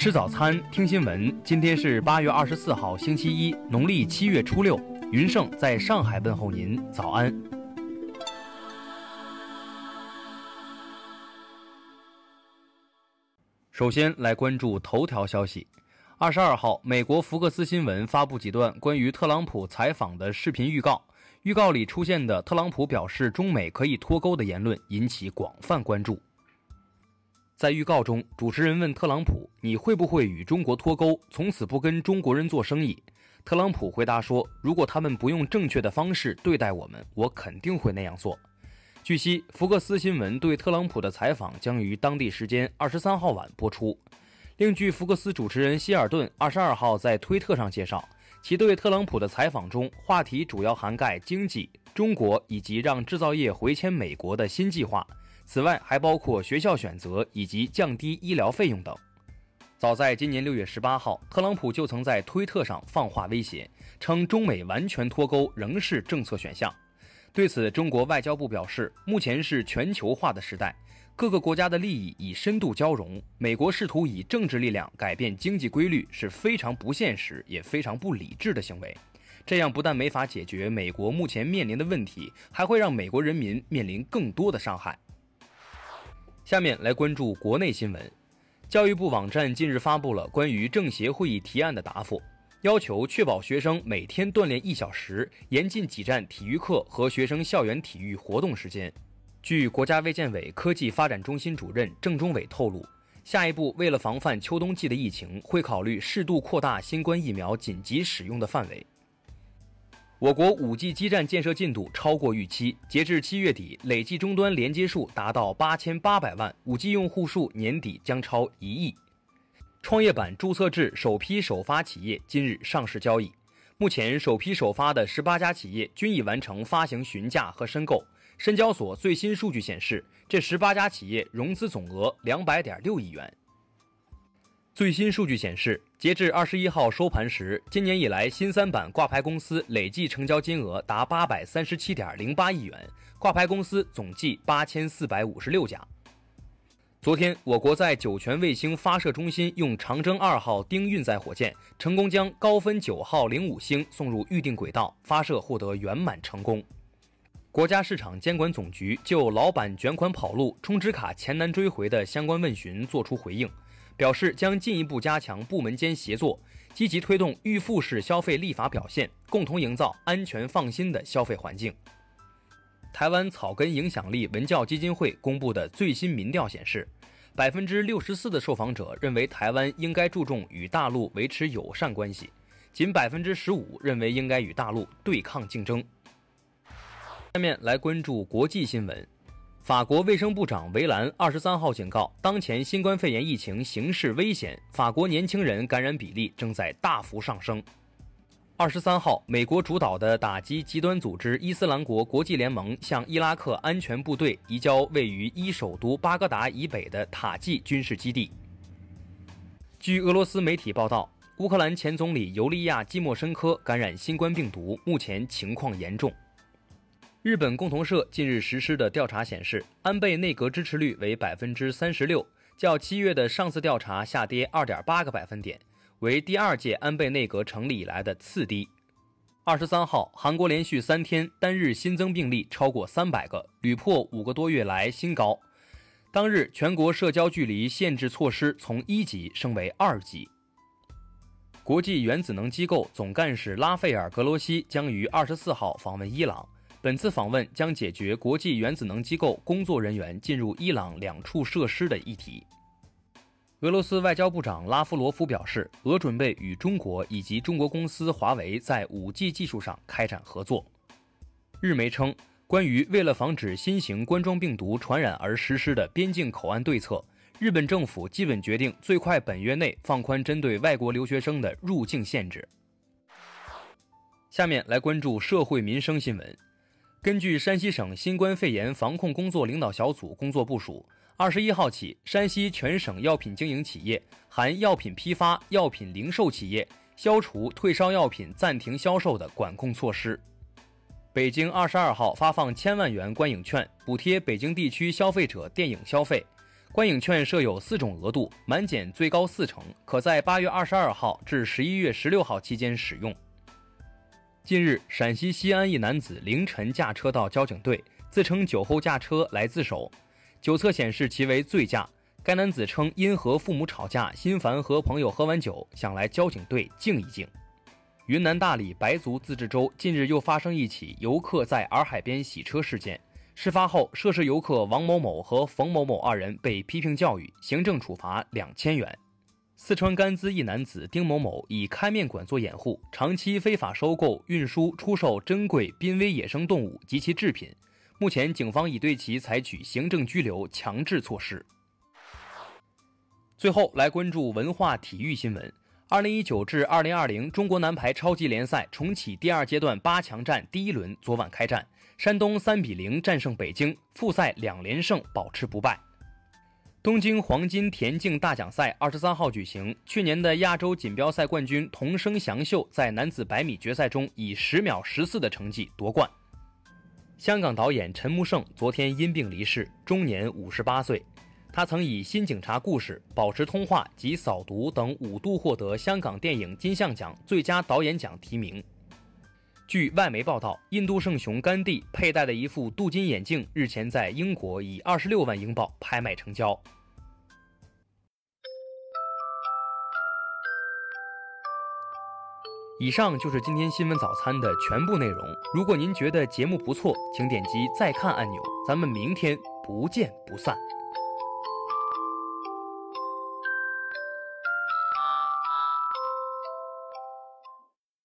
吃早餐，听新闻。今天是八月二十四号，星期一，农历七月初六。云盛在上海问候您，早安。首先来关注头条消息。二十二号，美国福克斯新闻发布几段关于特朗普采访的视频预告，预告里出现的特朗普表示中美可以脱钩的言论引起广泛关注。在预告中，主持人问特朗普：“你会不会与中国脱钩，从此不跟中国人做生意？”特朗普回答说：“如果他们不用正确的方式对待我们，我肯定会那样做。”据悉，福克斯新闻对特朗普的采访将于当地时间二十三号晚播出。另据福克斯主持人希尔顿二十二号在推特上介绍，其对特朗普的采访中，话题主要涵盖经济、中国以及让制造业回迁美国的新计划。此外，还包括学校选择以及降低医疗费用等。早在今年六月十八号，特朗普就曾在推特上放话威胁，称中美完全脱钩仍是政策选项。对此，中国外交部表示，目前是全球化的时代，各个国家的利益已深度交融，美国试图以政治力量改变经济规律是非常不现实也非常不理智的行为。这样不但没法解决美国目前面临的问题，还会让美国人民面临更多的伤害。下面来关注国内新闻。教育部网站近日发布了关于政协会议提案的答复，要求确保学生每天锻炼一小时，严禁挤占体育课和学生校园体育活动时间。据国家卫健委科技发展中心主任郑中伟透露，下一步为了防范秋冬季的疫情，会考虑适度扩大新冠疫苗紧急使用的范围。我国 5G 基站建设进度超过预期，截至七月底，累计终端连接数达到八千八百万，5G 用户数年底将超一亿。创业板注册制首批首发企业今日上市交易，目前首批首发的十八家企业均已完成发行询价和申购。深交所最新数据显示，这十八家企业融资总额两百点六亿元。最新数据显示，截至二十一号收盘时，今年以来新三板挂牌公司累计成交金额达八百三十七点零八亿元，挂牌公司总计八千四百五十六家。昨天，我国在酒泉卫星发射中心用长征二号丁运载火箭成功将高分九号零五星送入预定轨道，发射获得圆满成功。国家市场监管总局就老板卷款跑路、充值卡钱难追回的相关问询作出回应。表示将进一步加强部门间协作，积极推动预付式消费立法表现，共同营造安全放心的消费环境。台湾草根影响力文教基金会公布的最新民调显示，百分之六十四的受访者认为台湾应该注重与大陆维持友善关系，仅百分之十五认为应该与大陆对抗竞争。下面来关注国际新闻。法国卫生部长维兰二十三号警告，当前新冠肺炎疫情形势危险，法国年轻人感染比例正在大幅上升。二十三号，美国主导的打击极端组织伊斯兰国国际联盟向伊拉克安全部队移交位于伊首都巴格达以北的塔季军事基地。据俄罗斯媒体报道，乌克兰前总理尤利亚基莫申科感染新冠病毒，目前情况严重。日本共同社近日实施的调查显示，安倍内阁支持率为百分之三十六，较七月的上次调查下跌二点八个百分点，为第二届安倍内阁成立以来的次低。二十三号，韩国连续三天单日新增病例超过三百个，屡破五个多月来新高。当日全国社交距离限制措施从一级升为二级。国际原子能机构总干事拉斐尔·格罗西将于二十四号访问伊朗。本次访问将解决国际原子能机构工作人员进入伊朗两处设施的议题。俄罗斯外交部长拉夫罗夫表示，俄准备与中国以及中国公司华为在 5G 技术上开展合作。日媒称，关于为了防止新型冠状病毒传染而实施的边境口岸对策，日本政府基本决定最快本月内放宽针对外国留学生的入境限制。下面来关注社会民生新闻。根据山西省新冠肺炎防控工作领导小组工作部署，二十一号起，山西全省药品经营企业（含药品批发、药品零售企业）消除退烧药品暂停销售的管控措施。北京二十二号发放千万元观影券，补贴北京地区消费者电影消费。观影券设有四种额度，满减最高四成，可在八月二十二号至十一月十六号期间使用。近日，陕西西安一男子凌晨驾车到交警队，自称酒后驾车来自首，酒测显示其为醉驾。该男子称因和父母吵架，心烦和朋友喝完酒，想来交警队静一静。云南大理白族自治州近日又发生一起游客在洱海边洗车事件。事发后，涉事游客王某某和冯某某二人被批评教育，行政处罚两千元。四川甘孜一男子丁某某以开面馆做掩护，长期非法收购、运输、出售珍贵濒危野生动物及其制品。目前，警方已对其采取行政拘留强制措施。最后来关注文化体育新闻。二零一九至二零二零中国男排超级联赛重启第二阶段八强战第一轮昨晚开战，山东三比零战胜北京，复赛两连胜，保持不败。东京黄金田径大奖赛二十三号举行，去年的亚洲锦标赛冠军桐生祥秀在男子百米决赛中以十秒十四的成绩夺冠。香港导演陈木胜昨天因病离世，终年五十八岁。他曾以《新警察故事》《保持通话》及《扫毒》等五度获得香港电影金像奖最佳导演奖提名。据外媒报道，印度圣雄甘地佩戴的一副镀金眼镜日前在英国以二十六万英镑拍卖成交。以上就是今天新闻早餐的全部内容。如果您觉得节目不错，请点击再看按钮。咱们明天不见不散。